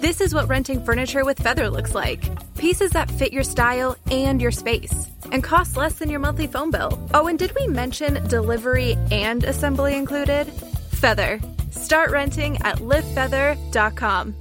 This is what renting furniture with Feather looks like pieces that fit your style and your space, and cost less than your monthly phone bill. Oh, and did we mention delivery and assembly included? Feather. Start renting at livefeather.com.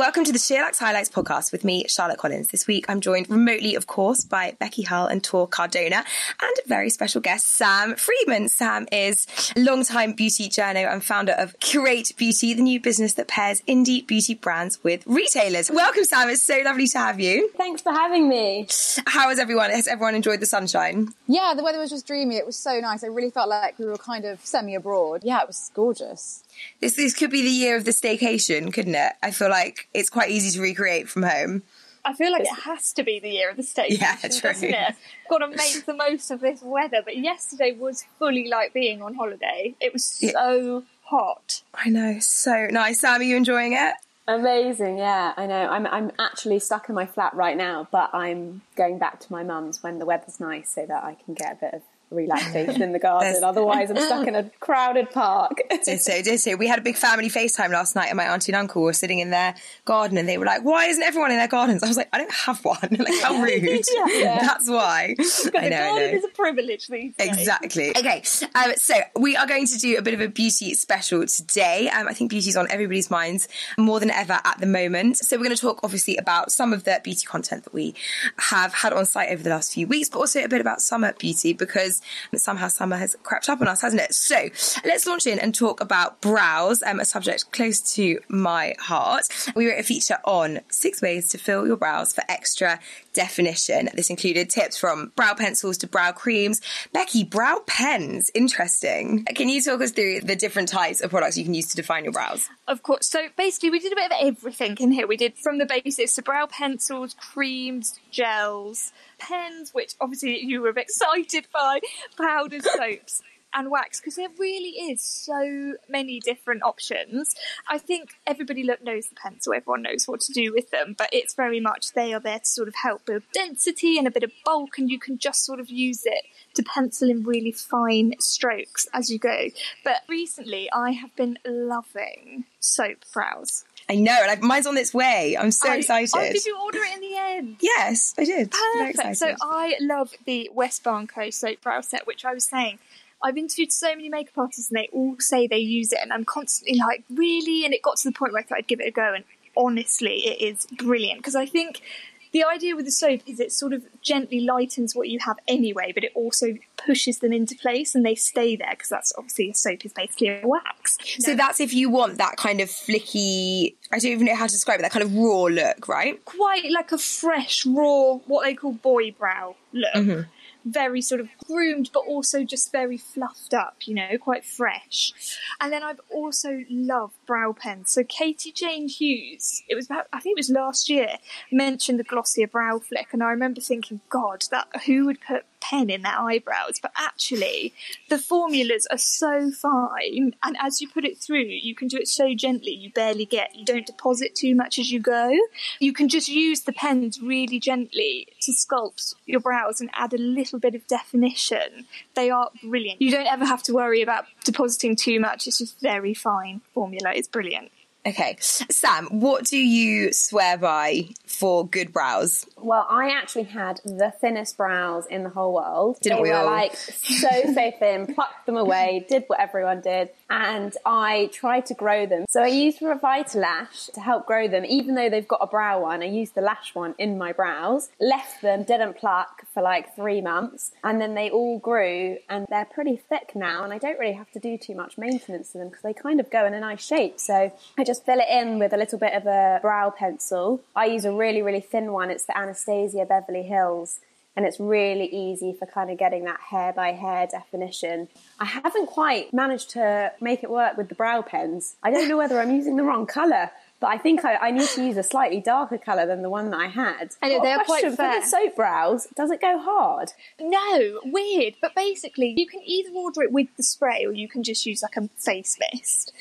Welcome to the Sheerluxe Highlights podcast with me, Charlotte Collins. This week I'm joined remotely, of course, by Becky Hull and Tor Cardona and a very special guest, Sam Freedman. Sam is a long-time beauty journo and founder of Curate Beauty, the new business that pairs indie beauty brands with retailers. Welcome, Sam. It's so lovely to have you. Thanks for having me. How is everyone? Has everyone enjoyed the sunshine? Yeah, the weather was just dreamy. It was so nice. I really felt like we were kind of semi abroad. Yeah, it was gorgeous. This this could be the year of the staycation, couldn't it? I feel like it's quite easy to recreate from home. I feel like it has to be the year of the staycation, Yeah, true. doesn't it? Got to make the most of this weather. But yesterday was fully like being on holiday. It was Yeah. so hot. I know, so nice. Sam, are you enjoying it? Amazing, yeah, I know. I'm I'm actually stuck in my flat right now, but I'm going back to my mum's when the weather's nice so that I can get a bit of relaxation in the garden. Otherwise, I'm stuck in a crowded park. Ditto, so. We had a big family FaceTime last night, and my auntie and uncle were sitting in their garden, and they were like, "Why isn't everyone in their gardens?" I was like, "I don't have one. like, how rude." That's why. I the know, I garden is a privilege these days. Exactly. Okay, um, so we are going to do a bit of a beauty special today. Um, I think beauty's on everybody's minds more than ever at the moment. So we're going to talk obviously about some of the beauty content that we have had on site over the last few weeks, but also a bit about summer beauty because somehow summer has crept up on us, hasn't it? So let's launch in and talk about brows, um, a subject close to my heart. We wrote a feature on six ways to fill your brows for extra definition. This included tips from brow pencils to brow creams. Becky, brow pens, interesting. Can you talk us through the different types of products you can use to define your brows? Of course. So basically, we did a bit of everything in here. We did from the basics to brow pencils, creams, gels, pens, which obviously you were excited by, powders, soaps. And wax because there really is so many different options. I think everybody lo- knows the pencil, everyone knows what to do with them, but it's very much they are there to sort of help build density and a bit of bulk, and you can just sort of use it to pencil in really fine strokes as you go. But recently, I have been loving soap brows. I know, like mine's on its way. I'm so I- excited. Oh, did you order it in the end? Yes, I did. Perfect. So. I love the West Barn Co soap brow set, which I was saying. I've interviewed so many makeup artists and they all say they use it, and I'm constantly like, really? And it got to the point where I thought I'd give it a go, and honestly, it is brilliant because I think the idea with the soap is it sort of gently lightens what you have anyway, but it also pushes them into place and they stay there because that's obviously a soap is basically a wax. So that's if you want that kind of flicky, I don't even know how to describe it, that kind of raw look, right? quite like a fresh, raw, what they call boy brow look. Mm-hmm. Very sort of groomed, but also just very fluffed up, you know, quite fresh. And then I've also loved brow pens. So Katie Jane Hughes, it was about, I think it was last year, mentioned the Glossier Brow Flick, and I remember thinking, God, that who would put pen in their eyebrows? But actually, the formulas are so fine, and as you put it through, you can do it so gently. You barely get, you don't deposit too much as you go. You can just use the pens really gently to sculpt your brows and add a little bit of definition. They are brilliant. You don't ever have to worry about depositing too much. It's just very fine formula. It's brilliant. Okay. Sam, what do you swear by for good brows? Well, I actually had the thinnest brows in the whole world. Didn't they we were all? like so so thin, plucked them away, did what everyone did, and I tried to grow them. So I used RevitaLash to help grow them, even though they've got a brow one. I used the lash one in my brows, left them, didn't pluck for like three months, and then they all grew, and they're pretty thick now. And I don't really have to do too much maintenance to them because they kind of go in a nice shape. So I just fill it in with a little bit of a brow pencil. I use a really really thin one. It's the Anastasia Beverly Hills and it's really easy for kind of getting that hair by hair definition. I haven't quite managed to make it work with the brow pens. I don't know whether I'm using the wrong colour, but I think I, I need to use a slightly darker colour than the one that I had. I know, they are quite fair. For the soap brows, does it go hard? No, weird. But basically, you can either order it with the spray or you can just use like a face mist.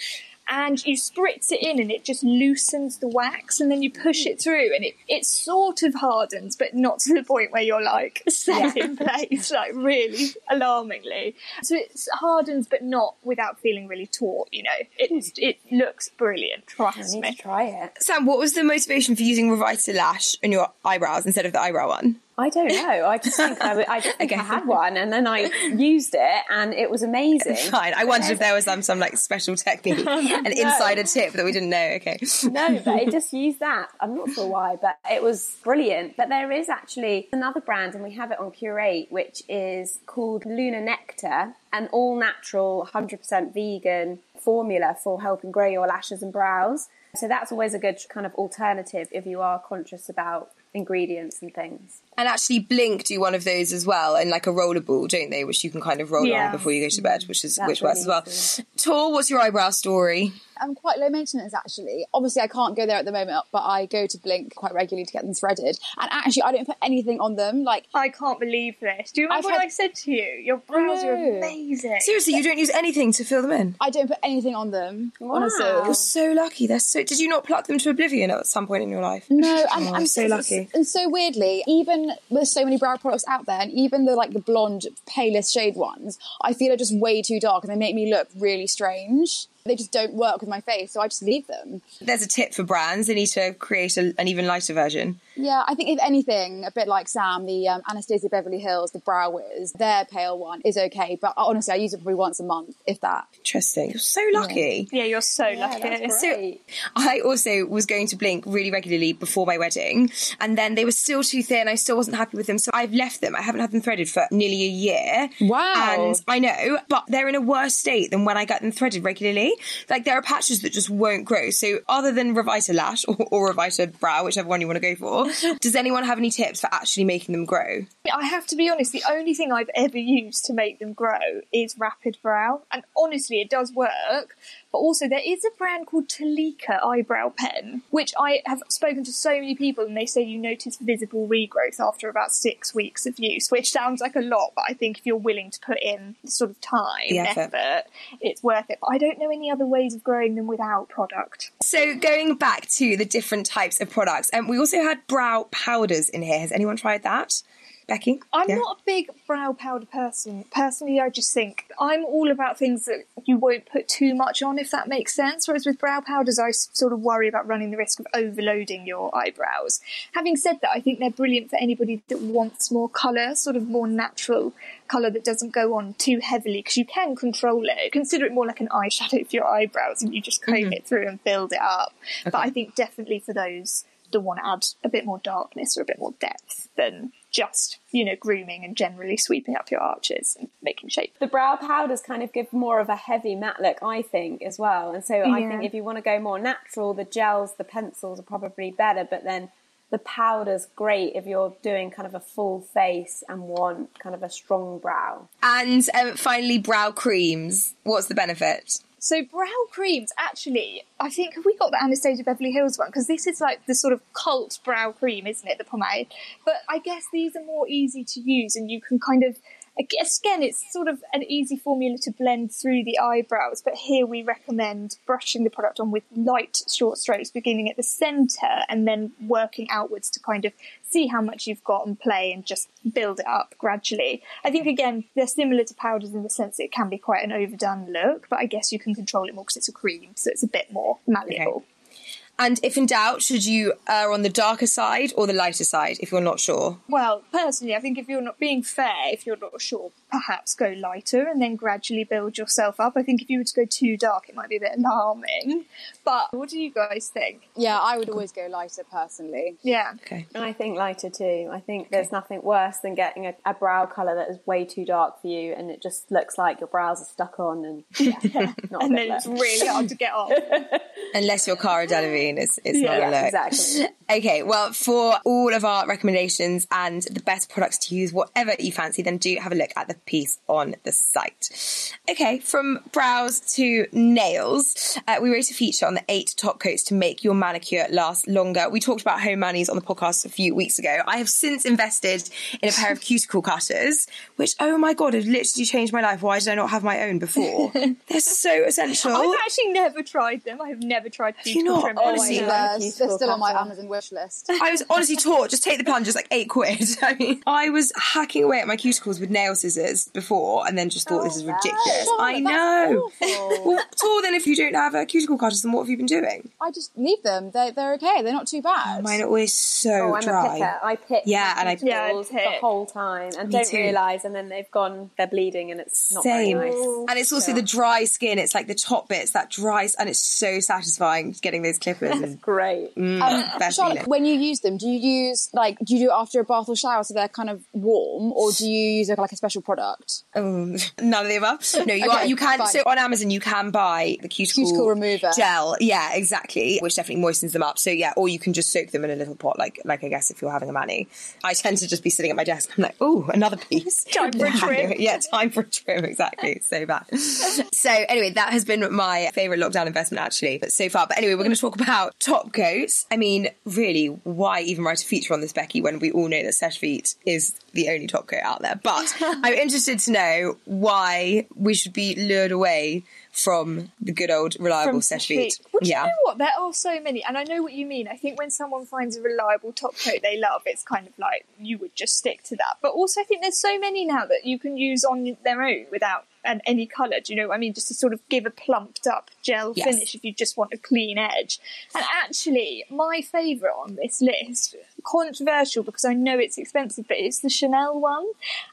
And you spritz it in and it just loosens the wax and then you push it through and it, it sort of hardens, but not to the point where you're like set in place, like really alarmingly. So it hardens, but not without feeling really taut, you know. It, hmm. it looks brilliant, I trust need me. to try it. Sam, what was the motivation for using RevitaLash on your eyebrows instead of the eyebrow one? I don't know. I just think I, I just think Okay. I had one, and then I used it, and it was amazing. Fine. I wondered if there was some, some like special technique, an insider tip that we didn't know. Okay. No, but I just used that. I'm not sure why, but it was brilliant. But there is actually another brand, and we have it on Curate, which is called Luna Nectar, an all natural, 100% vegan formula for helping grow your lashes and brows. So that's always a good kind of alternative if you are conscious about ingredients and things. And actually, Blink do one of those as well, and like a roller ball, don't they? Which you can kind of roll Yeah. on before you go to bed, which is That's which works as well. easy. Tor, what's your eyebrow story? I'm quite low maintenance actually. Obviously, I can't go there at the moment, but I go to Blink quite regularly to get them threaded. And actually, I don't put anything on them. Like, I can't believe this. Do you remember I've what had- I said to you? Your brows are amazing. Seriously, you don't use anything to fill them in. I don't put anything on them. Honestly, You're so lucky. They're so. Did you not pluck them to oblivion at some point in your life? No, and, Oh, and so lucky. And so weirdly, even with so many brow products out there, and even the like the blonde, palest shade ones, I feel are just way too dark, and they make me look really strange. They just don't work with my face, so I just leave them. There's a tip for brands. They need to create a, an even lighter version. Yeah, I think if anything, a bit like Sam, the um, Anastasia Beverly Hills, the Brow Wiz, their pale one is okay. But honestly, I use it probably once a month, if that. Interesting. You're so lucky. yeah, you're so Yeah, lucky. that's So great. I also was going to Blink really regularly before my wedding, and then they were still too thin. I still wasn't happy with them, so I've left them. I haven't had them threaded for nearly a year. Wow. And I know, but they're in a worse state than when I get them threaded regularly. Like there are patches that just won't grow. So other than RevitaLash or, or RevitaBrow, whichever one you want to go for, does anyone have any tips for actually making them grow? I have to be honest, the only thing I've ever used to make them grow is Rapid Brow. And honestly, it does work. But also, there is a brand called Talika Eyebrow Pen, which I have spoken to so many people, and they say you notice visible regrowth after about six weeks of use, which sounds like a lot, but I think if you're willing to put in the sort of time, effort. effort, it's worth it. But I don't know any other ways of growing them without product. So going back to the different types of products, and we also had brow powders in here. Has anyone tried that? Becky? I'm Yeah? not a big brow powder person. Personally, I just think I'm all about things that you won't put too much on, if that makes sense. Whereas with brow powders, I sort of worry about running the risk of overloading your eyebrows. Having said that, I think they're brilliant for anybody that wants more colour, sort of more natural colour that doesn't go on too heavily, because you can control it. Consider it more like an eyeshadow for your eyebrows, and you just comb mm-hmm. it through and build it up. But I think definitely for those that want to add a bit more darkness or a bit more depth than just, you know, grooming and generally sweeping up your arches and making shape. the brow powders kind of give more of a heavy matte look, I think, as well. And so I think if you want to go more natural, the gels, the pencils are probably better, but then the powder's great if you're doing kind of a full face and want kind of a strong brow. And um, finally, brow creams. What's the benefit? So brow creams, actually, I think have we got the Anastasia Beverly Hills one because this is like the sort of cult brow cream, isn't it? The pomade, but I guess these are more easy to use, and you can kind of. Again, it's sort of an easy formula to blend through the eyebrows, but here we recommend brushing the product on with light short strokes, beginning at the centre and then working outwards to kind of see how much you've got and play and just build it up gradually. I think again, they're similar to powders in the sense it can be quite an overdone look, but I guess you can control it more because it's a cream, so it's a bit more malleable. And if in doubt, should you err on the darker side or the lighter side if you're not sure? Well, personally, I think if you're not being fair, if you're not sure, perhaps go lighter and then gradually build yourself up. I think if you were to go too dark, it might be a bit alarming. But what do you guys think? Yeah, I would always go lighter personally. Yeah. Okay. And I think lighter too. I think there's nothing worse than getting a, a brow colour that is way too dark for you and it just looks like your brows are stuck on and yeah, not And good then it's really hard to get off. Unless you're Cara Delevingne. clean, it's, it's not a Yeah, look. exactly. Okay, well, for all of our recommendations and the best products to use, whatever you fancy, then do have a look at the piece on the site. Okay, from brows to nails, uh, we wrote a feature on the eight top coats to make your manicure last longer. We talked about home manis on the podcast a few weeks ago. I have since invested in a pair of cuticle cutters, which, oh my god, have literally changed my life. Why did I not have my own before? They're so essential. I've actually never tried them. I have never tried cuticle not? trimmers. Honestly, I love They're, a they're cuticle still on my. Amazon wish list. I was honestly taught just take the plunge, it's like eight quid. I mean, I was hacking away at my cuticles with nail scissors before, and then just thought this is ridiculous. Charlotte, I know. Well, Tor, then if you don't have a cuticle cutters, then what have you been doing? I just leave them. They're, they're okay. They're not too bad. Mine are always so Oh, I'm dry. a picker. I pick Yeah, and I- Yeah, I the whole time and Me don't too. realise, and then they've gone, they're bleeding, and it's not Same. very nice. And it's also the dry skin. It's like the top bits that dries, and it's so satisfying getting those clippers. And Great. mm, best Charlotte, when you use them, do you use like do you do it after a bath or shower so they're kind of warm, or do you use like a special product? Um, none of the above. No, you Okay, are. You can. fine. So on Amazon, you can buy the cuticle, Cuticle remover. gel. Yeah, exactly. Which definitely moistens them up. So yeah, or you can just soak them in a little pot, like like I guess if you're having a mani. I tend to just be sitting at my desk. I'm like, oh, another piece. Time for a trim. yeah, time for a trim. Exactly. So bad. so anyway, that has been my favorite lockdown investment actually, but so far. But anyway, we're going to talk about top coats. I mean, really, why even write a feature on this, Becky, when we all know that Seche Vite is the only top coat out there? But I'm interested to know why we should be lured away from the good old reliable From Seche Vite. Feet. Well, yeah. you know what? There are so many, and I know what you mean. I think when someone finds a reliable top coat they love, it's kind of like you would just stick to that. But also, I think there's so many now that you can use on their own without and any colour. Do you know what I mean? Just to sort of give a plumped up gel Yes. finish if you just want a clean edge. And actually, my favourite on this list, controversial because I know it's expensive, but it's the Chanel one.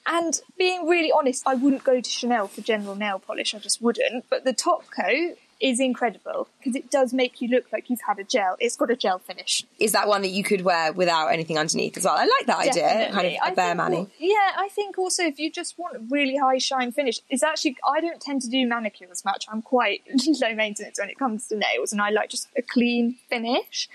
And being really honest, I wouldn't go to Chanel for general nail polish. I just wouldn't. But the top coat is incredible because it does make you look like you've had a gel. It's got a gel finish. Is that one that you could wear without anything underneath as well? I like that idea. Kind of Definitely. a bare mani. Yeah, I think also if you just want a really high shine finish, it's actually I don't tend to do manicures much. I'm quite low maintenance when it comes to nails, and I like just a clean finish.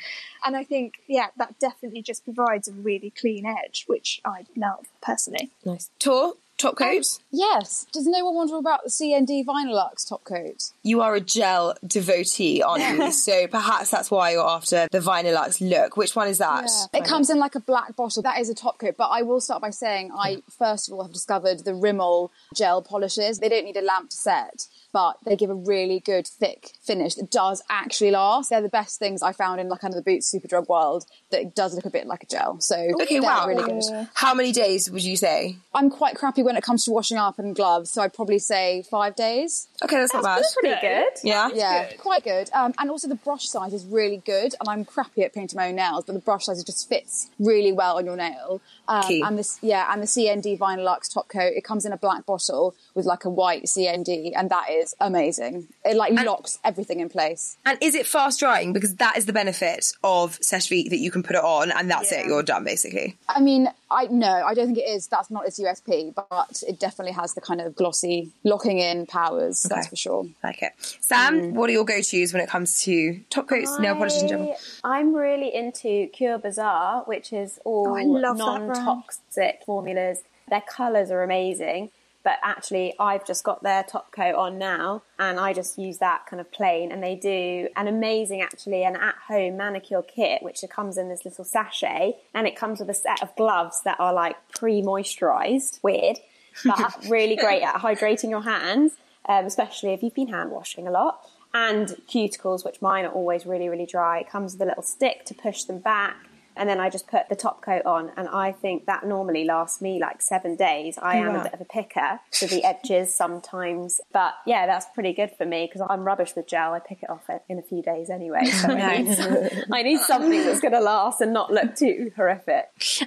And I think yeah, that definitely just provides a really clean edge, which I love personally. Nice. Tor, top um, coats? Yes. Does no one wonder about the CND Vinylux top coat? You are a gel devotee, aren't you? so perhaps that's why you're after the Vinylux look. Which one is that? It comes in like a black bottle. That is a top coat. But I will start by saying I first of all have discovered the Rimmel gel polishes. They don't need a lamp to set, but they give a really good thick finish that does actually last. They're the best things I found in like under the boots Superdrug world that does look a bit like a gel. So Okay, wow. really good. How many days would you say? I'm quite crappy when it comes to washing up and gloves, so I'd probably say five days. Okay, that's, not bad. Pretty good. Yeah. Yeah, good. quite good. Um, and also the brush size is really good. And I'm crappy at painting my own nails, but the brush size just fits really well on your nail. Um, Key. and this, yeah, and the CND Vinylux top coat. It comes in a black bottle with like a white CND, and that is amazing. It like locks everything in place. And is it fast drying? Because that is the benefit of Seche Vite that you can put it on and that's it. You're done basically. I mean, I no, I don't think it is. That's not its USP, but it definitely has the kind of glossy locking in powers. That's for sure. Like it. Sam, Mm. what are your go-tos when it comes to top coats, nail polishes in general? I- I'm really into Kure Bazaar, which is all Oh, I love that brand. non-toxic formulas. Their colours are amazing, but actually, I've just got their top coat on now, and I just use that kind of plain. And they do an amazing, actually, an at-home manicure kit, which comes in this little sachet, and it comes with a set of gloves that are like pre-moisturised. Weird, but really great at hydrating your hands, um, especially if you've been hand washing a lot and cuticles, which mine are always really, really dry. It comes with a little stick to push them back. And then I just put the top coat on, and I think that normally lasts me like seven days. I am Wow. a bit of a picker to the edges sometimes, but yeah, that's pretty good for me because I'm rubbish with gel. I pick it off in a few days anyway, so I, need, I need something that's going to last and not look too horrific.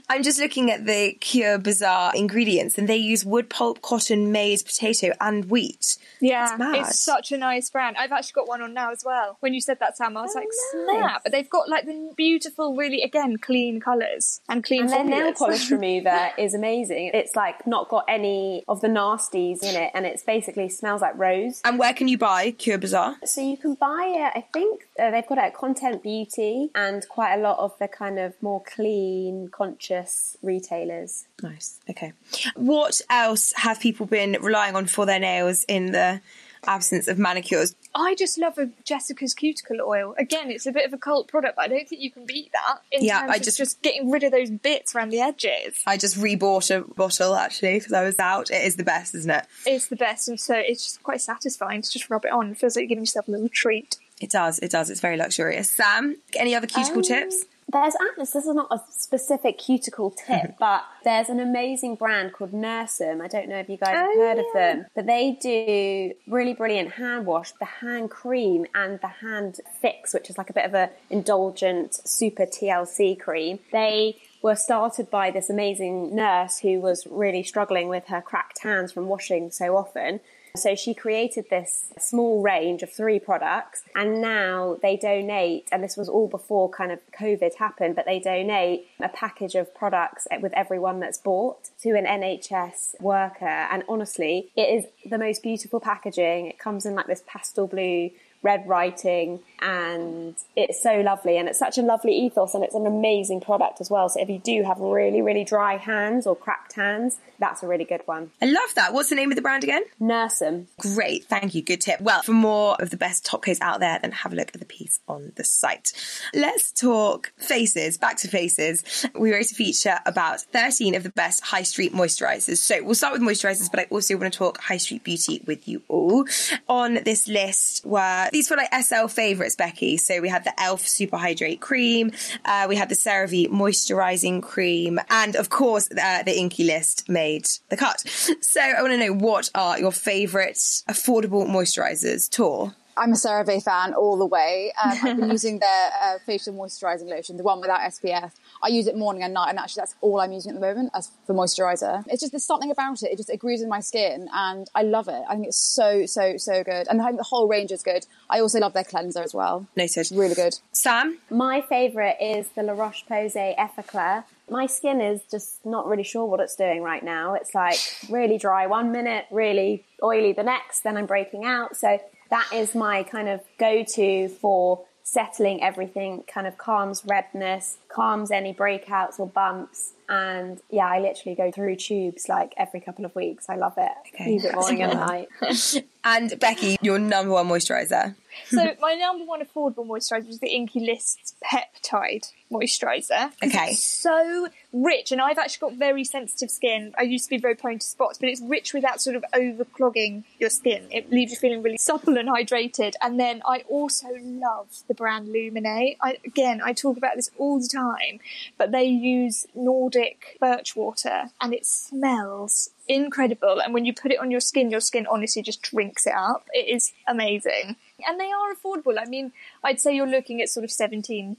I'm just looking at the Kure Bazaar ingredients and they use wood pulp, cotton, maize, potato and wheat. Yeah, it's such a nice brand. I've actually got one on now as well. When you said that, Sam, I was oh, like, Oh, nice. snap! But they've got like the beautiful, really again and clean colours and clean And their nail formulas. polish remover is amazing. It's like not got any of the nasties in it, and it's basically smells like rose. And where can you buy Kure Bazaar? So you can buy it. I think uh, they've got it at Content Beauty and quite a lot of the kind of more clean, conscious retailers. Nice. Okay. What else have people been relying on for their nails in the absence of manicures? I just love Jessica's cuticle oil. Again, it's a bit of a cult product, but I don't think you can beat that in Yeah, terms I of just- just getting rid of those bits around the edges. I just rebought a bottle actually because I was out. It is the best, isn't it? It's the best, and so it's just quite satisfying to just rub it on. It feels like you're giving yourself a little treat. It does. It does. It's very luxurious. Sam, any other cuticle Um, tips? There's Atlas. This is not a specific cuticle tip, mm-hmm. but there's an amazing brand called Nursem. I don't know if you guys have Oh, heard of them, but they do really brilliant hand wash, the hand cream, and the hand fix, which is like a bit of a indulgent super TLC cream. They were started by this amazing nurse who was really struggling with her cracked hands from washing so often. So she created this small range of three products, and now they donate, and this was all before kind of COVID happened, but they donate a package of products with everyone that's bought to an NHS worker. And honestly, it is the most beautiful packaging. It comes in like this pastel blue red writing and it's so lovely and it's such a lovely ethos and it's an amazing product as well so if you do have really really dry hands or cracked hands that's a really good one I love that. What's the name of the brand again? Nursem. Great, thank you. Good tip. Well, for more of the best top coats out there, then have a look at the piece on the site. Let's talk faces. Back to faces. We wrote a feature about 13 of the best high street moisturizers. So we'll start with moisturizers, but I also want to talk high street beauty with you all. On this list were these were like SL favorites, Becky. So we had the Elf Super Hydrate Cream, uh, we had the CeraVe Moisturizing Cream, and of course, uh, the INKEY List made the cut. So I want to know what are your favorite affordable moisturizers, Tor? I'm a CeraVe fan all the way. Um, I've been using their uh, facial moisturising lotion, the one without SPF. I use it morning and night, and actually that's all I'm using at the moment as for moisturiser. It's just there's something about it; it just agrees with my skin, and I love it. I think it's so so so good, and I think the whole range is good. I also love their cleanser as well. Noted. Really good. Sam? My favourite is the La Roche Posay Effaclar. My skin is just not really sure what it's doing right now. It's like really dry one minute, really oily the next, then I'm breaking out. So that is my kind of go to for settling everything, kind of calms redness, calms any breakouts or bumps. And yeah, I literally go through tubes like every couple of weeks. I love it. Okay. Use it morning and night. And Becky, your number one moisturizer. So my number one affordable moisturiser was the INKEY List Peptide moisturiser. Okay. It's so rich, and I've actually got very sensitive skin. I used to be very prone to spots, but it's rich without sort of overclogging your skin. It leaves you feeling really supple and hydrated. And then I also love the brand Lumene. I, again, I talk about this all the time, but they use Nordic birch water, and it smells incredible. And when you put it on your skin, your skin honestly just drinks it up. It is amazing. And they are affordable. I mean, I'd say you're looking at sort of £17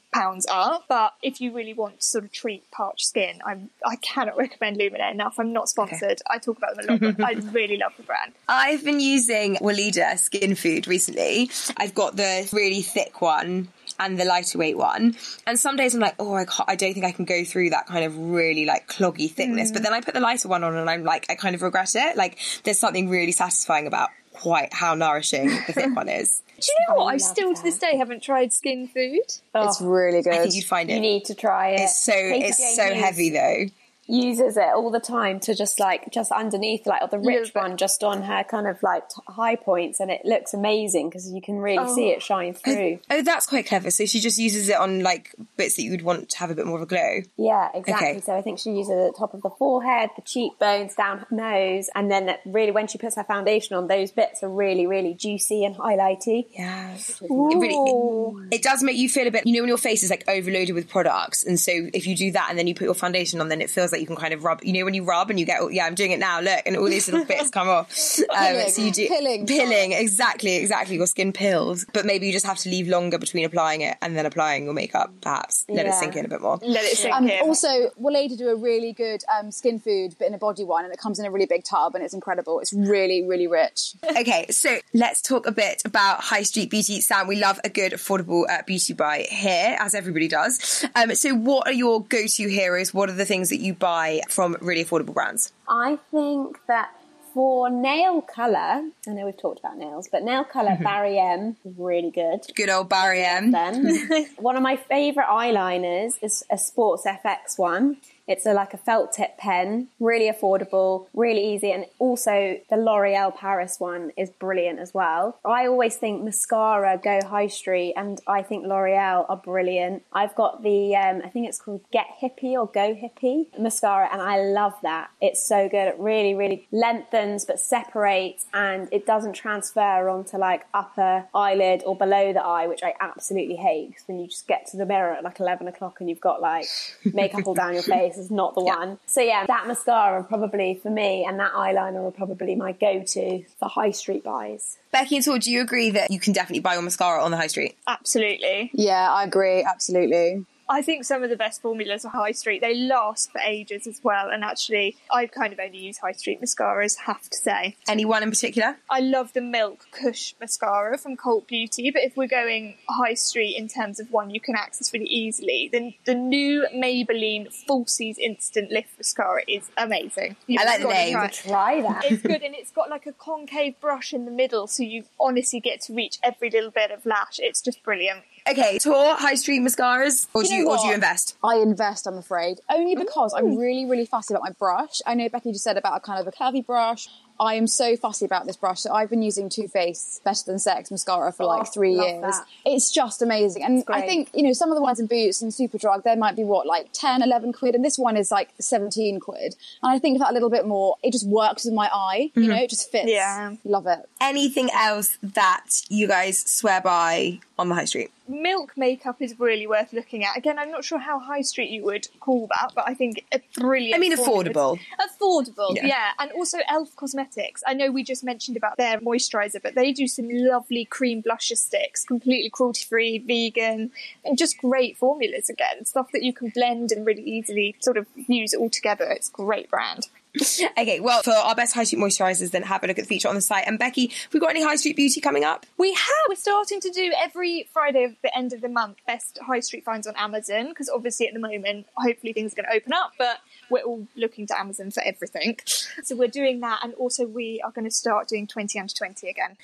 up, but if you really want to sort of treat parched skin, I'm, I cannot recommend Lumene enough. I'm not sponsored. I talk about them a lot, but I really love the brand. I've been using Weleda Skin Food recently. I've got the really thick one and the lighter weight one. And some days I'm like, oh, I, I don't think I can go through that kind of really like cloggy thickness. But mm. then I put the lighter one on and I'm like, I kind of regret it. Like, there's something really satisfying about quite how nourishing the thick one is. Do you know what? I love still to this day haven't tried skin food. It's really good. I think you'd find You need to try it. It's so Katie it's Jane so Hughes heavy though. Uses it all the time to just like just underneath, like the rich bit. one, just on her kind of like t- high points, and it looks amazing because you can really see oh. it shine through. Oh, that's quite clever. So she just uses it on like bits that you would want to have a bit more of a glow. Yeah, exactly. Okay. So I think she uses it at the top of the forehead, the cheekbones, down her nose, and then that really when she puts her foundation on, those bits are really, really juicy and highlighty. Yeah. It really it, it does make you feel a bit you know when your face is like overloaded with products and so if you do that and then you put your foundation on then it feels like that you can kind of rub. You know when you rub and you get, yeah, I'm doing it now. Look, and all these little bits come off. Um, Pilling. so you do Pilling. pilling exactly, exactly. Your skin pills, but maybe you just have to leave longer between applying it and then applying your makeup. Perhaps let it sink in a bit more. Let it sink Um, in. also, Weleda do a really good um, skin food, but in a body one, and it comes in a really big tub, and it's incredible. It's really, really rich. Okay, so let's talk a bit about high street beauty. Sam, we love a good affordable uh, beauty buy here, as everybody does. Um, so, what are your go-to heroes? What are the things that you buy from really affordable brands? I think that for nail colour, I know we've talked about nails, but nail colour mm-hmm. Barry M is really good. Good old Barry M. Then one of my favourite eyeliners is a Sports FX one. It's a, like a felt tip pen, really affordable, really easy, and also the L'Oreal Paris one is brilliant as well. I always think mascara go high street, and I think L'Oreal are brilliant. I've got the, um, I think it's called Get Hippie or Go Hippie mascara, and I love that. It's so good. It really, really lengthens but separates, and it doesn't transfer onto like upper eyelid or below the eye, which I absolutely hate because when you just get to the mirror at like 11 o'clock and you've got like makeup all down your face is not the one. So yeah, that mascara probably for me and that eyeliner are probably my go-to for high street buys. Becky and Tor, do you agree that you can definitely buy your mascara on the high street? Absolutely. Yeah, I agree. Absolutely. I think some of the best formulas are high street. They last for ages as well. And actually, I've kind of only used high street mascaras, have to say. Anyone in particular? I love the Milk Kush mascara from Cult Beauty, but if we're going high street in terms of one you can access really easily, then the new Maybelline Falsies Instant Lift Mascara is amazing. You've I like the name. try it. Try that. It's good and it's got like a concave brush in the middle, so you honestly get to reach every little bit of lash. It's just brilliant. Okay, tour high street mascaras, or do You you, know or do you invest? I invest, I'm afraid, only oh. because I'm really, really fussy about my brush. I know Becky just said about a kind of a curvy brush. I am so fussy about this brush. So I've been using Too Faced Better Than Sex mascara for like Oh, three years. that. It's just amazing. And I think, you know, some of the ones in Boots and Superdrug, there might be what, like 10, 11 quid. And this one is like 17 quid. And I think that a little bit more, it just works with my eye. You mm-hmm. know, it just fits. Yeah. Love it. Anything else that you guys swear by on the high street? Milk makeup is really worth looking at. Again, I'm not sure how high street you would call that, but I think a brilliant. I mean, affordable. Affordable, Yeah. yeah. And also Elf Cosmetics. I know we just mentioned about their moisturizer, but they do some lovely cream blusher sticks, completely cruelty free, vegan, and just great formulas again. Stuff that you can blend and really easily sort of use all together. It's a great brand. Okay, well, for our best high street moisturisers, then have a look at the feature on the site. And Becky, have we got any high street beauty coming up? We have. We're starting to do every Friday of the end of the month best high street finds on Amazon because obviously at the moment, hopefully things are going to open up, but we're all looking to Amazon for everything. So we're doing that, and also we are going to start doing 20 under 20 again.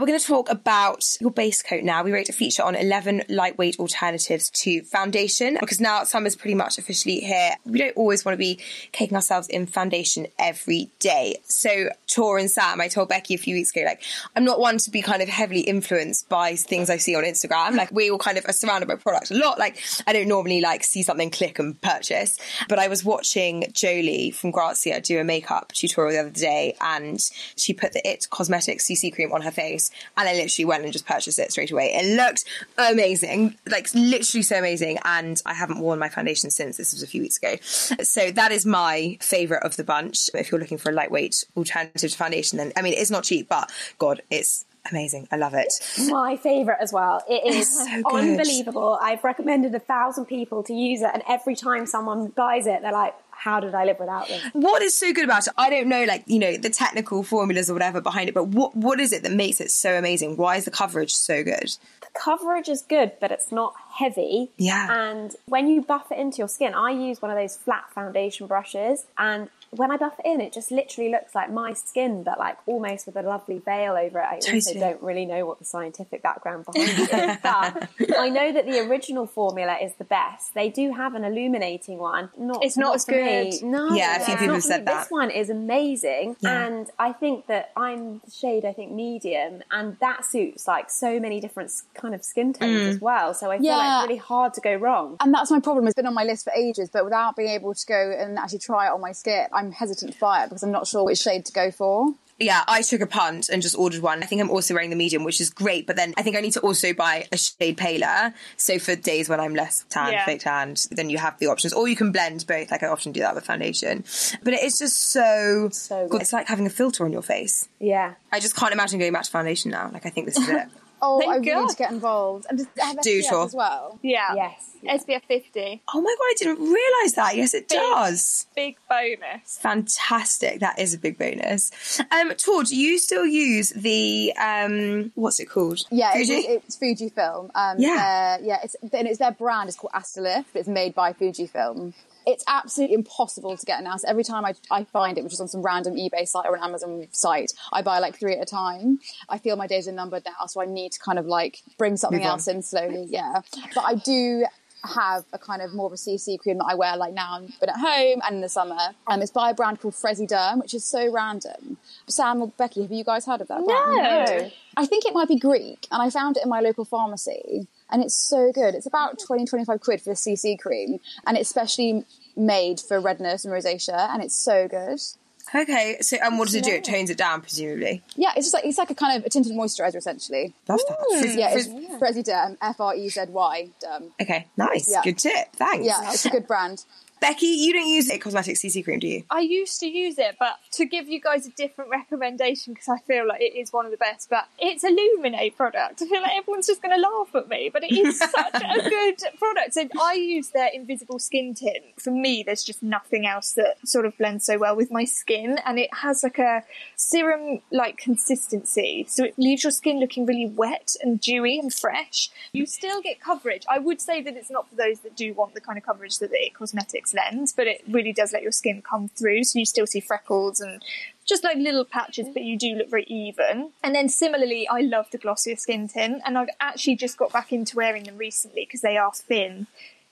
We're going to talk about your base coat now. We wrote a feature on 11 lightweight alternatives to foundation because now summer's pretty much officially here. We don't always want to be caking ourselves in foundation every day. So, Tor and Sam, I told Becky a few weeks ago, like, I'm not one to be kind of heavily influenced by things I see on Instagram. Like, we all kind of are surrounded by products a lot. Like, I don't normally like see something, click and purchase. But I was watching Jolie from Grazia do a makeup tutorial the other day and she put the It Cosmetics CC cream on her face and I literally went and just purchased it straight away. It looked amazing, like literally so amazing. And I haven't worn my foundation since this was a few weeks ago. So that is my favourite of the bunch. If you're looking for a lightweight alternative to foundation, then I mean, it's not cheap, but God, it's amazing. I love it. My favourite as well. It is so unbelievable. I've recommended a thousand people to use it, and every time someone buys it, they're like, "How did I live without this?" What is so good about it? I don't know, like, you know, the technical formulas or whatever behind it, but what what is it that makes it so amazing? Why is the coverage so good? The coverage is good, but it's not heavy. Yeah. And when you buff it into your skin, I use one of those flat foundation brushes, and when I buff it in, it just literally looks like my skin, but like almost with a lovely veil over it. I also don't really know what the scientific background behind it is, but I know that the original formula is the best. They do have an illuminating one. Not, It's not as for me. good. No, Yeah, a few people have said that. This one is amazing, Yeah. and I think that I'm the shade. I think medium, and that suits like so many different kind of skin tones Mm. as well. So I feel like it's really hard to go wrong. And that's my problem. It's been on my list for ages, but without being able to go and actually try it on my skin, I'm hesitant to buy it because I'm not sure which shade to go for. Yeah, I took a punt and just ordered one. I think I'm also wearing the medium, which is great. But then I think I need to also buy a shade paler. So for days when I'm less tan, Yeah. fake tanned, then you have the options. Or you can blend both. Like I often do that with foundation. But it is just so, So good. It's like having a filter on your face. Yeah. I just can't imagine going back to foundation now. Like I think this is it. Oh, Thank I really God. need to get involved. And does it have Do, SPF sure. as well? Yeah. Yes. SPF 50. oh my god, I didn't realise that. Yes, it Big. does. Big bonus. Fantastic. That is a big bonus. Um, Tor, do you still use the um what's it called? Yeah, Fuji? It's, it's Fujifilm. Um, Yeah. uh, yeah. It's and it's their brand It's called Astalift. But it's made by Fujifilm. It's absolutely impossible to get an So every time I, I find it, which is on some random eBay site or an Amazon site, I buy like three at a time. I feel my days are numbered now, so I need to kind of like bring something Move on. else in slowly. Yeah, but I do have a kind of more of a CC cream that I wear like now and been at home and in the summer. Um, it's by a brand called Frezyderm, which is so random. Sam or Becky, have you guys heard of that? brand? No. I think it might be Greek, and I found it in my local pharmacy, and it's so good. It's about 20, 25 quid for the CC cream, and it's specially made for redness and rosacea, and it's so good. Okay, so and what does it do? It tones it down, presumably. Yeah, it's just like it's like a kind of a tinted moisturizer essentially. Love that. Frizz- Yeah, it's frizz- Frezyderm, F R E Z Y Derm. okay, nice. Yeah. Good tip. Thanks. Yeah, it's a good brand. Becky, you don't use it cosmetic CC cream, do you? I used to use it, but to give you guys a different recommendation because I feel like it is one of the best. But it's a Lumene product. I feel like everyone's just going to laugh at me, but it is such a good product. So I use their invisible skin tint. For me, there's just nothing else that sort of blends so well with my skin, and it has like a serum like consistency, so it leaves your skin looking really wet and dewy and fresh. You still get coverage. I would say that it's not for those that do want the kind of coverage that the It Cosmetics lens, but it really does let your skin come through, so you still see freckles and just like little patches, but you do look very even. And then similarly, I love the glossier skin tint, and I've actually just got back into wearing them recently because they are thin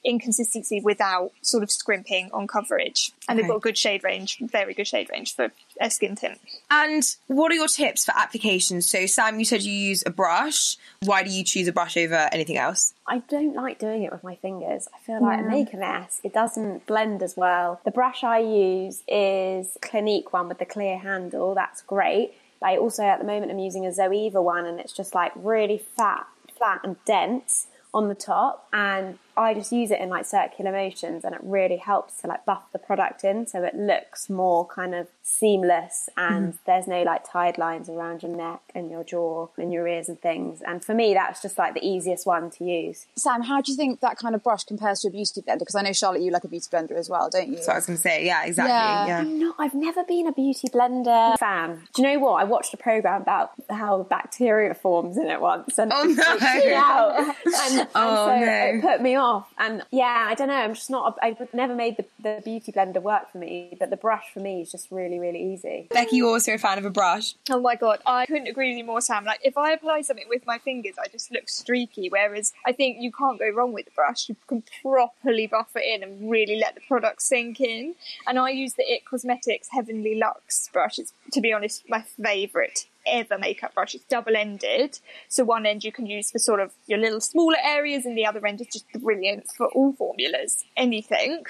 in consistency without sort of scrimping on coverage. And they've got a good shade range, very good shade range for a skin tint. And what are your tips for applications? So, Sam, you said you use a brush. Why do you choose a brush over anything else? I don't like doing it with my fingers. I feel like I make a mess. It doesn't blend as well. The brush I use is Clinique one with the clear handle. That's great. But I also at the moment I'm using a Zoeva one and it's just like really fat, flat and dense on the top and I just use it in like circular motions and it really helps to like buff the product in so it looks more kind of seamless and mm-hmm. there's no like tied lines around your neck and your jaw and your ears and things and for me that's just like the easiest one to use Sam, how do you think that kind of brush compares to a beauty blender? Because I know Charlotte, you like a beauty blender as well, don't you? So I was going to say, yeah, exactly. Yeah. Yeah. No, I've never been a beauty blender fan. Do you know what? I watched a program about how bacteria forms in it once, and Oh, it no. freaked me out. And, and Oh, so no. it put me off. And yeah, I don't know. I'm just not. I've never made the, the beauty blender work for me, but the brush for me is just really, really easy. Becky, you're also a fan of a brush. Oh my god, I couldn't agree with you more, Sam. Like, if I apply something with my fingers, I just look streaky. Whereas I think you can't go wrong with the brush. You can properly buff it in and really let the product sink in. And I use the It Cosmetics Heavenly Luxe brush. It's, to be honest, my favourite ever makeup brush. It's double ended. So one end you can use for sort of your little smaller areas and the other end is just brilliant for all formulas, anything.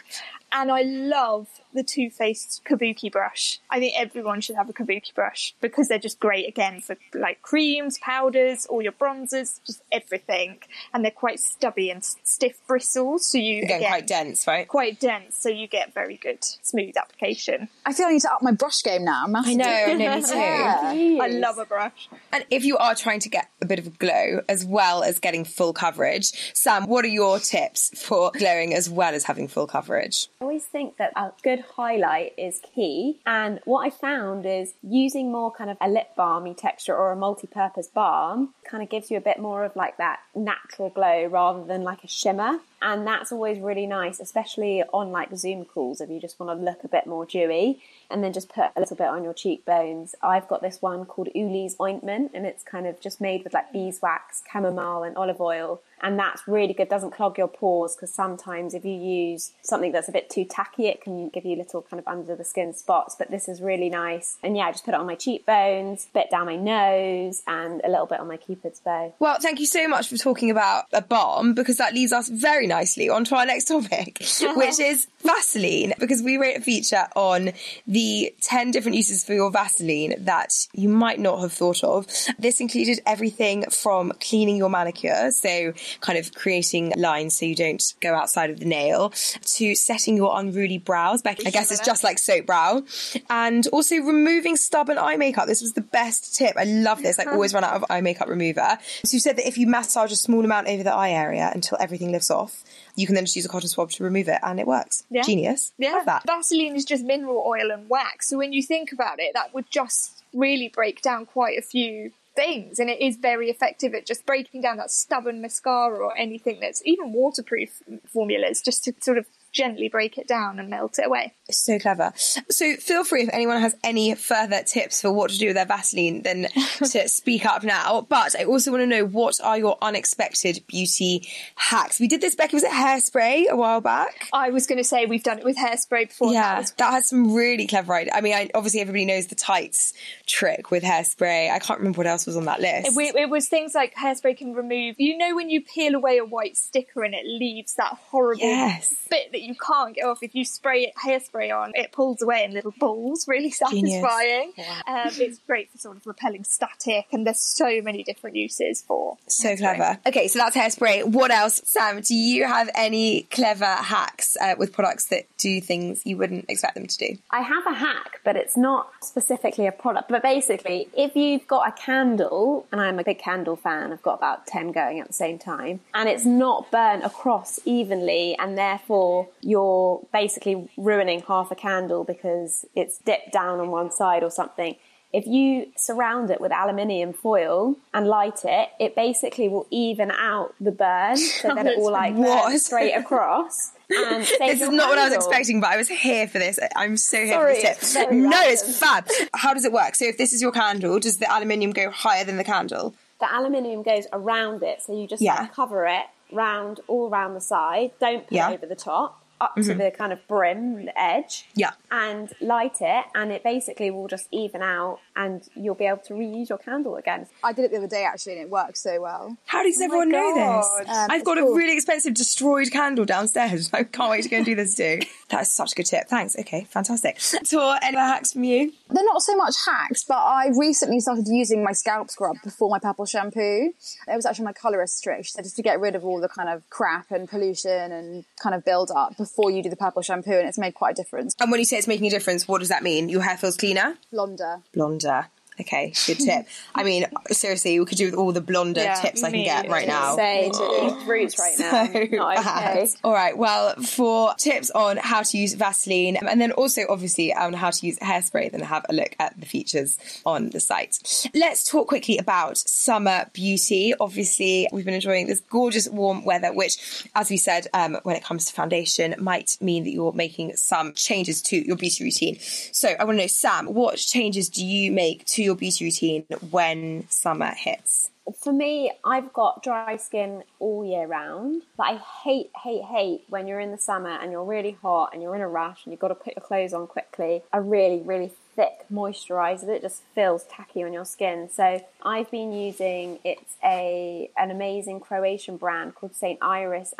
And I love the Too Faced Kabuki brush. I think everyone should have a Kabuki brush because they're just great again for like creams, powders, all your bronzers, just everything. And they're quite stubby and s- stiff bristles, so you Again, quite dense, right? quite dense, so you get very good smooth application. I feel I need to up my brush game now. Massively. I know, no, me too. Yeah. I love a brush. And if you are trying to get a bit of a glow as well as getting full coverage, Sam, what are your tips for glowing as well as having full coverage? I always think that a good highlight is key. And what I found is using more kind of a lip balmy texture or a multi-purpose balm kind of gives you a bit more of like that natural glow rather than like a shimmer. And that's always really nice, especially on like Zoom calls if you just want to look a bit more dewy and then just put a little bit on your cheekbones. I've got this one called Uli's ointment and it's kind of just made with like beeswax, chamomile and olive oil. And that's really good. Doesn't clog your pores because sometimes if you use something that's a bit too tacky, it can give you little kind of under the skin spots. But this is really nice. And yeah, I just put it on my cheekbones, bit down my nose, and a little bit on my cupid's bow. Well, thank you so much for talking about a balm because that leads us very nicely onto our next topic, which is Vaseline, because we wrote a feature on the 10 different uses for your Vaseline that you might not have thought of. This included everything from cleaning your manicure, so kind of creating lines so you don't go outside of the nail, to setting your unruly brows. Becky, I guess it's just like soap brow. And also removing stubborn eye makeup. This was the best tip. I love this. I always run out of eye makeup remover. So you said that if you massage a small amount over the eye area until everything lifts off, you can then just use a cotton swab to remove it and it works. Yeah. Genius. Yeah, Love that. Vaseline is just mineral oil and wax. So when you think about it, that would just really break down quite a few things. And it is very effective at just breaking down that stubborn mascara or anything that's even waterproof formulas, just to sort of gently break it down and melt it away. So clever. So feel free if anyone has any further tips for what to do with their Vaseline, then to speak up now. But I also want to know what are your unexpected beauty hacks? We did this, Becky, was it hairspray a while back? I was going to say we've done it with hairspray before. and that Yeah, that has some really clever ideas. I mean, I, obviously everybody knows the tights trick with hairspray. I can't remember what else was on that list. It, it was things like hairspray can remove. You know when you peel away a white sticker and it leaves that horrible Yes. bit that you can't get off. If you spray it, hairspray on, it pulls away in little balls. Really Genius. satisfying. Um, it's great for sort of repelling static, and there's so many different uses for. So hairspray. clever. Okay, so that's hairspray. What else, Sam? Do you have any clever hacks uh, with products that do things you wouldn't expect them to do? I have a hack, but it's not specifically a product. But basically, if you've got a candle, and I'm a big candle fan, I've got about 10 going at the same time, and it's not burnt across evenly, and therefore you're basically ruining half a candle because it's dipped down on one side or something. If you surround it with aluminium foil and light it, it basically will even out the burn so that it will like What? burn straight across. And This is not what I was expecting, but I was here for this. I'm so here Sorry, for this tip. No, random. it's fab. How does it work? So if this is your candle, does the aluminium go higher than the candle? The aluminium goes around it, so you just Yeah. like, cover it round all round the side. Don't put Yeah. Mm-hmm. it over the top, up to the kind of brim, the edge. Yeah. And light it, and it basically will just even out, and you'll be able to reuse your candle again. I did it the other day actually, and it worked so well. How does everyone know this? Um, I've it's got a really expensive destroyed candle downstairs. I can't wait to go and do this too. That is such a good tip. Thanks. Okay, fantastic. Tor, any other hacks from you? They're not so much hacks, but I recently started using my scalp scrub before my purple shampoo. It was actually my colourist trick. She said just to get rid of all the kind of crap and pollution and kind of build up before you do the purple shampoo, and it's made quite a difference. And when you say it's making a difference, what does that mean? Your hair feels cleaner? Blonder. Blonder. Okay, good tip. I mean, seriously, we could do with all the blonder Yeah, tips I can get right now. Say to roots right now. So Not bad. okay. All right. Well, for tips on how to use Vaseline and then also obviously on how to use hairspray, then have a look at the features on the site. Let's talk quickly about summer beauty. Obviously, we've been enjoying this gorgeous warm weather, which, as we said, um, when it comes to foundation, might mean that you're making some changes to your beauty routine. So I want to know, Sam, what changes do you make to your beauty routine when summer hits? For me, I've got dry skin all year round, but I hate, hate, hate when you're in the summer and you're really hot and you're in a rush and you've got to put your clothes on quickly. A really, really thick moisturizer that just feels tacky on your skin. So I've been using it's a an amazing Croatian brand called St. Iris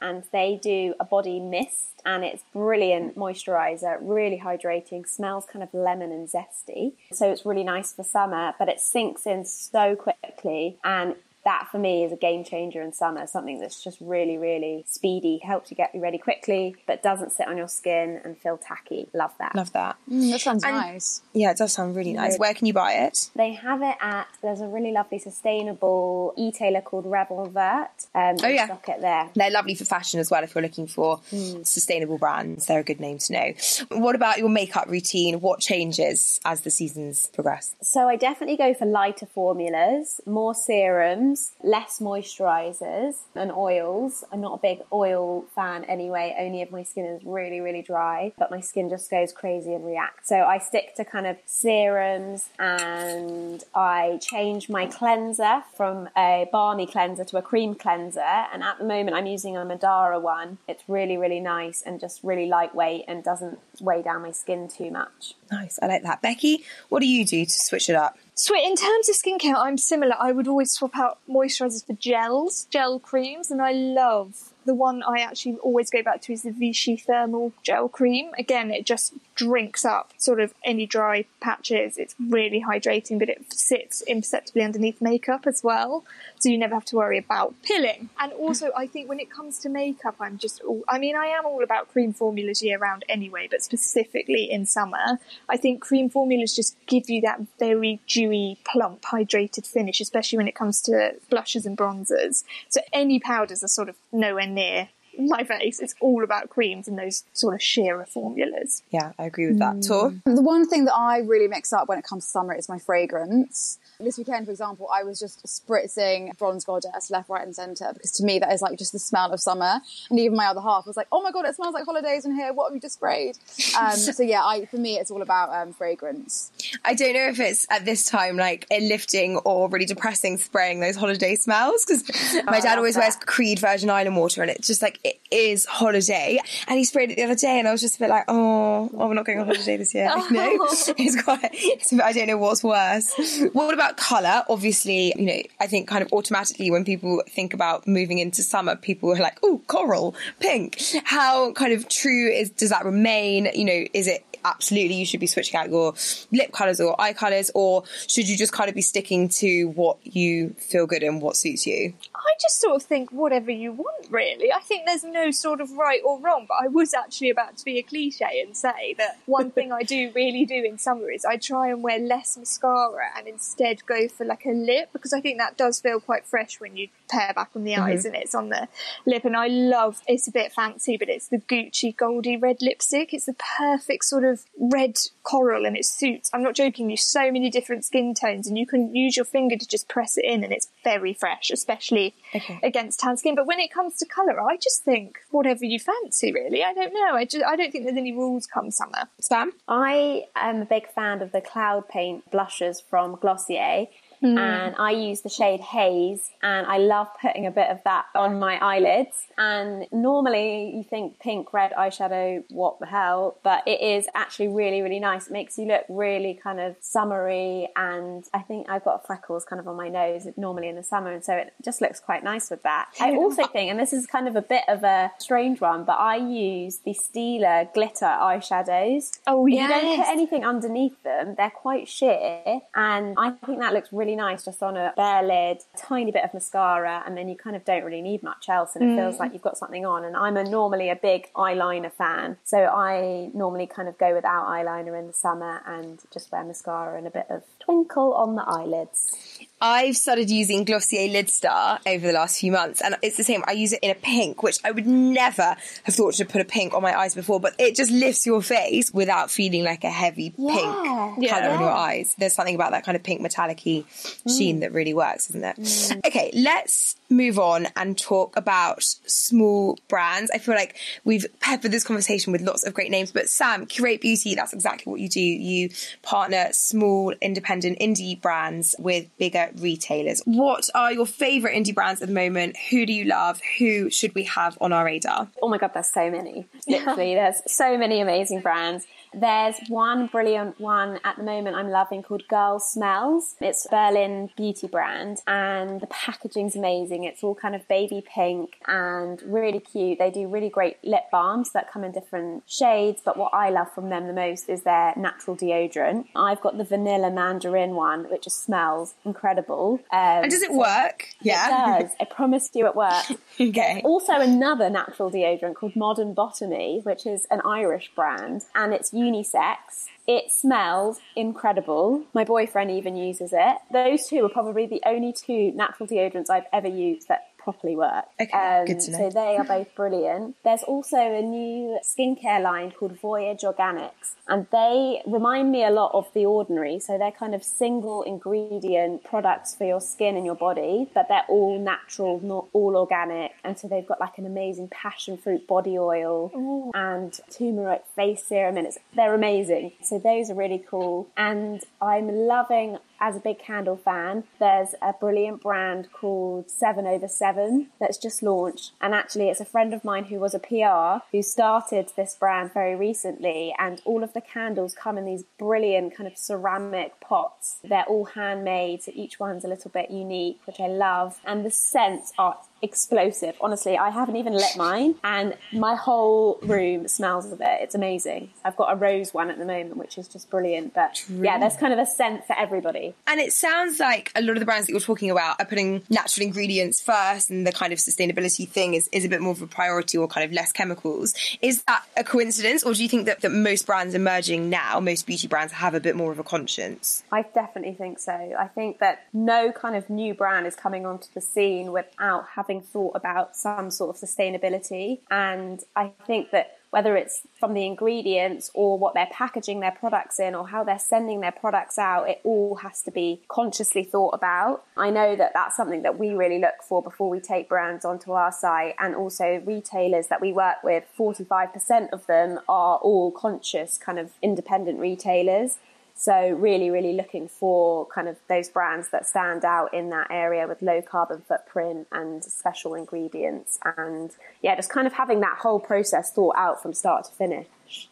And they do a body mist and it's brilliant moisturizer, really hydrating, smells kind of lemon and zesty. So it's really nice for summer, but it sinks in so quickly and that for me is a game changer in summer, something that's just really, really speedy, helps you get you ready quickly, but doesn't sit on your skin and feel tacky. Love that. Love that. Mm, that sounds And- nice. Yeah, it does sound really nice. Where can you buy it? They have it at, there's a really lovely sustainable e-tailer called Rêve en Vert. Um, Oh, they yeah. stock it there. They're lovely for fashion as well if you're looking for sustainable brands. They're a good name to know. What about your makeup routine? What changes as the seasons progress? So I definitely go for lighter formulas, more serums, less moisturizers and oils. I'm not a big oil fan anyway, only if my skin is really, really dry, but my skin just goes crazy and reacts. So I stick to kind of serums and I change my cleanser from a balmy cleanser to a cream cleanser. And at the moment I'm using a Madara one. It's really, really nice and just really lightweight and doesn't weigh down my skin too much. Nice, I like that. Becky, what do you do to switch it up? So in terms of skincare, I'm similar. I would always swap out moisturizers for gels, gel creams, and I love The one I actually always go back to is the Vichy Thermal Gel Cream. Again, it just drinks up sort of any dry patches. It's really hydrating, but it sits imperceptibly underneath makeup as well. So you never have to worry about pilling. And also, I think when it comes to makeup, I'm just, all, I mean, I am all about cream formulas year round anyway, but specifically in summer, I think cream formulas just give you that very dewy, plump, hydrated finish, especially when it comes to blushes and bronzers. So any powders are sort of nowhere near my face. It's all about creams and those sort of sheerer formulas. Yeah, I agree with that. Tor? Mm. The one thing that I really mix up when it comes to summer is my fragrance. This weekend, for example, I was just spritzing Bronze Goddess left, right, and centre because to me that is like just the smell of summer. And even my other half was like, "Oh my god, it smells like holidays in here. What have you just sprayed?" Um, so yeah, I for me it's all about um, fragrance. I don't know if it's at this time like a lifting or really depressing spraying those holiday smells because my dad always wears Creed Virgin Island water and it's just like it is holiday. And he sprayed it the other day and I was just a bit like, oh, oh we're not going on holiday this year. No, it's quite. It's, I don't know what's worse. What about colour? Obviously, you know, I think kind of automatically when people think about moving into summer, people are like, oh, coral, pink. How kind of true is does that remain? You know, is it absolutely you should be switching out your lip colours or eye colours, or should you just kind of be sticking to what you feel good and what suits you? Just sort of think whatever you want, really. I think there's no sort of right or wrong, but I was actually about to be a cliche and say that one thing I do really do in summer is I try and wear less mascara and instead go for like a lip because I think that does feel quite fresh when you pair back on the mm-hmm. eyes and it's on the lip. And I love it's a bit fancy, but it's the Gucci Goldie red lipstick. It's the perfect sort of red coral and it suits. I'm not joking you so many different skin tones and you can use your finger to just press it in and it's very fresh, especially Okay. against tan skin. But when it comes to colour, I just think whatever you fancy, really. I don't know. I just I don't think there's any rules come summer. Sam? I am a big fan of the Cloud Paint blushes from Glossier. Mm. And I use the shade Haze, and I love putting a bit of that on my eyelids. And normally you think pink, red eyeshadow, what the hell? But it is actually really, really nice. It makes you look really kind of summery. And I think I've got freckles kind of on my nose normally in the summer, and so it just looks quite nice with that. I also think, and this is kind of a bit of a strange one, but I use the Stila glitter eyeshadows. Oh, If you don't put anything underneath them, they're quite sheer, and I think that looks really nice just on a bare lid, a tiny bit of mascara, and then you kind of don't really need much else, and it Mm. feels like you've got something on. And I'm a normally a big eyeliner fan, so I normally kind of go without eyeliner in the summer and just wear mascara and a bit of twinkle on the eyelids. I've started using Glossier Lidstar over the last few months, and it's the same. I use it in a pink, which I would never have thought to put a pink on my eyes before, but it just lifts your face without feeling like a heavy pink Yeah. colour in your eyes. There's something about that kind of pink metallic mm. sheen that really works, isn't it? Mm. Okay, let's move on and talk about small brands. I feel like we've peppered this conversation with lots of great names, but Sam, Curate Beauty, that's exactly what you do. You partner small, independent, indie brands with bigger retailers. What are your favourite indie brands at the moment? Who do you love? Who should we have on our radar? Oh my god, there's so many. Literally, there's so many amazing brands. There's one brilliant one at the moment I'm loving called Girl Smells. It's a Berlin beauty brand and the packaging's amazing. It's all kind of baby pink and really cute. They do really great lip balms that come in different shades, but what I love from them the most is their natural deodorant. I've got the vanilla mandarin one, which just smells incredible. Um, And does it work? Yeah. It does. I promise you it works. okay. Also, another natural deodorant called Modern Botany, which is an Irish brand, and it's unisex. It smells incredible. My boyfriend even uses it. Those two are probably the only two natural deodorants I've ever used that properly work. Um, Okay, good to know. So they are both brilliant. There's also a new skincare line called Voyage Organics, and they remind me a lot of The Ordinary. So they're kind of single ingredient products for your skin and your body, but they're all natural, not all organic. And so they've got like an amazing passion fruit body oil and turmeric face serum, and it's they're amazing. So those are really cool. And I'm loving as a big candle fan, there's a brilliant brand called Seven Over Seven that's just launched. And actually, it's a friend of mine who was a PR who started this brand very recently. And all of the candles come in these brilliant kind of ceramic pots. They're all handmade, so each one's a little bit unique, which I love. And the scents are explosive. Honestly, I haven't even lit mine, and my whole room smells of it. It's amazing. I've got a rose one at the moment, which is just brilliant. But yeah, there's kind of a scent for everybody. And it sounds like a lot of the brands that you're talking about are putting natural ingredients first, and the kind of sustainability thing is, is a bit more of a priority or kind of less chemicals. Is that a coincidence, or do you think that, that most brands emerging now, most beauty brands, have a bit more of a conscience? I definitely think so. I think that no kind of new brand is coming onto the scene without having thought about some sort of sustainability. And I think that whether it's from the ingredients or what they're packaging their products in or how they're sending their products out, it all has to be consciously thought about. I know that that's something that we really look for before we take brands onto our site and also retailers that we work with, 45% of them are all conscious kind of independent retailers. So really, really looking for kind of those brands that stand out in that area with low carbon footprint and special ingredients. And yeah, just kind of having that whole process thought out from start to finish.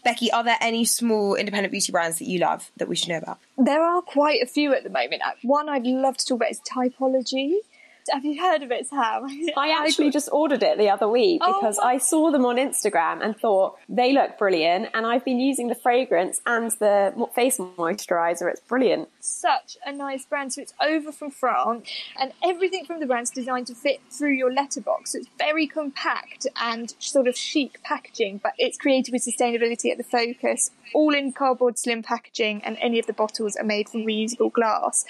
Becky, are there any small independent beauty brands that you love that we should know about? There are quite a few at the moment. One I'd love to talk about is Typology. Have you heard of it, Sam? I actually just ordered it the other week Oh, because my- I saw them on Instagram and thought they look brilliant. And I've been using the fragrance and the face moisturizer. It's brilliant. such a nice brand. So it's over from France, and everything from the brand's designed to fit through your letterbox. So it's very compact and sort of chic packaging, but it's created with sustainability at the focus. All in cardboard slim packaging, and any of the bottles are made from reusable glass.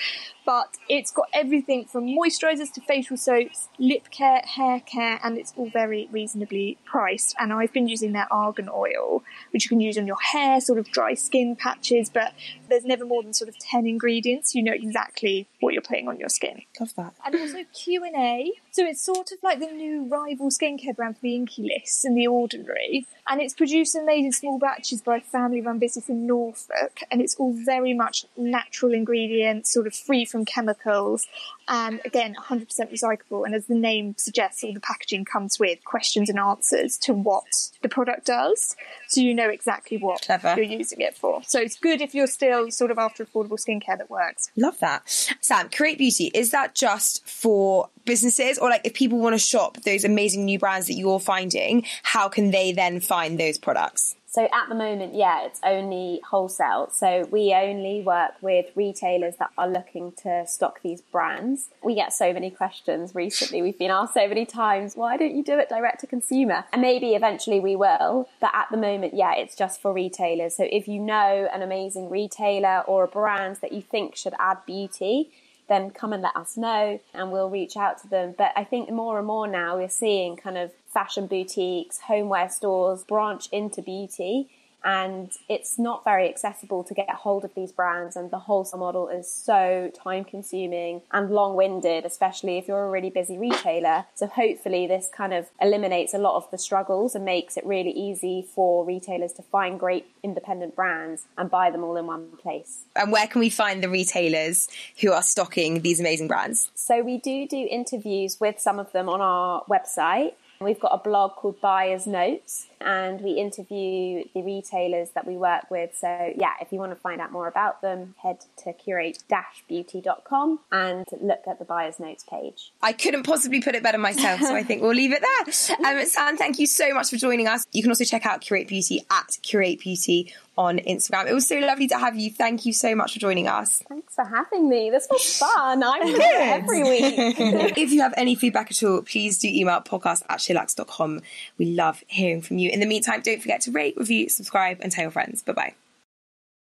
But it's got everything from moisturizers to facial soaps, lip care, hair care, and it's all very reasonably priced. And I've been using their argan oil, which you can use on your hair, sort of dry skin patches, but there's never more than sort of 10 ingredients. You know exactly what you're putting on your skin. Love that. And also Q&A. So it's sort of like the new rival skincare brand for the INKEY Lists and the Ordinary. And it's produced and made in small batches by a family-run business in Norfolk. And it's all very much natural ingredients, sort of free from chemicals. And again, 100% recyclable. And as the name suggests, all the packaging comes with questions and answers to what the product does. So you know exactly what Clever. you're using it for. So it's good if you're still sort of after affordable skincare that works. Love that. Sam, Curate Beauty, is that just for businesses or like if people want to shop those amazing new brands that you're finding, how can they then find those products? So at the moment, yeah, it's only wholesale. So we only work with retailers that are looking to stock these brands. We get so many questions recently. We've been asked so many times, why don't you do it direct to consumer? And maybe eventually we will. But at the moment, yeah, it's just for retailers. So if you know an amazing retailer or a brand that you think should add beauty, then come and let us know and we'll reach out to them. But I think more and more now we're seeing kind of fashion boutiques, homeware stores branch into beauty. And it's not very accessible to get hold of these brands, and the wholesale model is so time consuming and long winded, especially if you're a really busy retailer. So, hopefully, this kind of eliminates a lot of the struggles and makes it really easy for retailers to find great independent brands and buy them all in one place. And where can we find the retailers who are stocking these amazing brands? So we do do interviews with some of them on our website. We've got a blog called Buyer's Notes and we interview the retailers that we work with. So yeah, if you want to find out more about them, head to curate-beauty.com and look at the Buyer's Notes page. I couldn't possibly put it better myself, so I think we'll leave it there. Um, Sam, thank you so much for joining us. You can also check out Curate Beauty at Curate Beauty on Instagram. It was so lovely to have you. Thank you so much for joining us. Thanks for having me. This was fun. I'm here every week. if you have any feedback at all, please do email podcast at sheerluxe.com. We love hearing from you. In the meantime, don't forget to rate, review, subscribe, and tell your friends. Bye bye.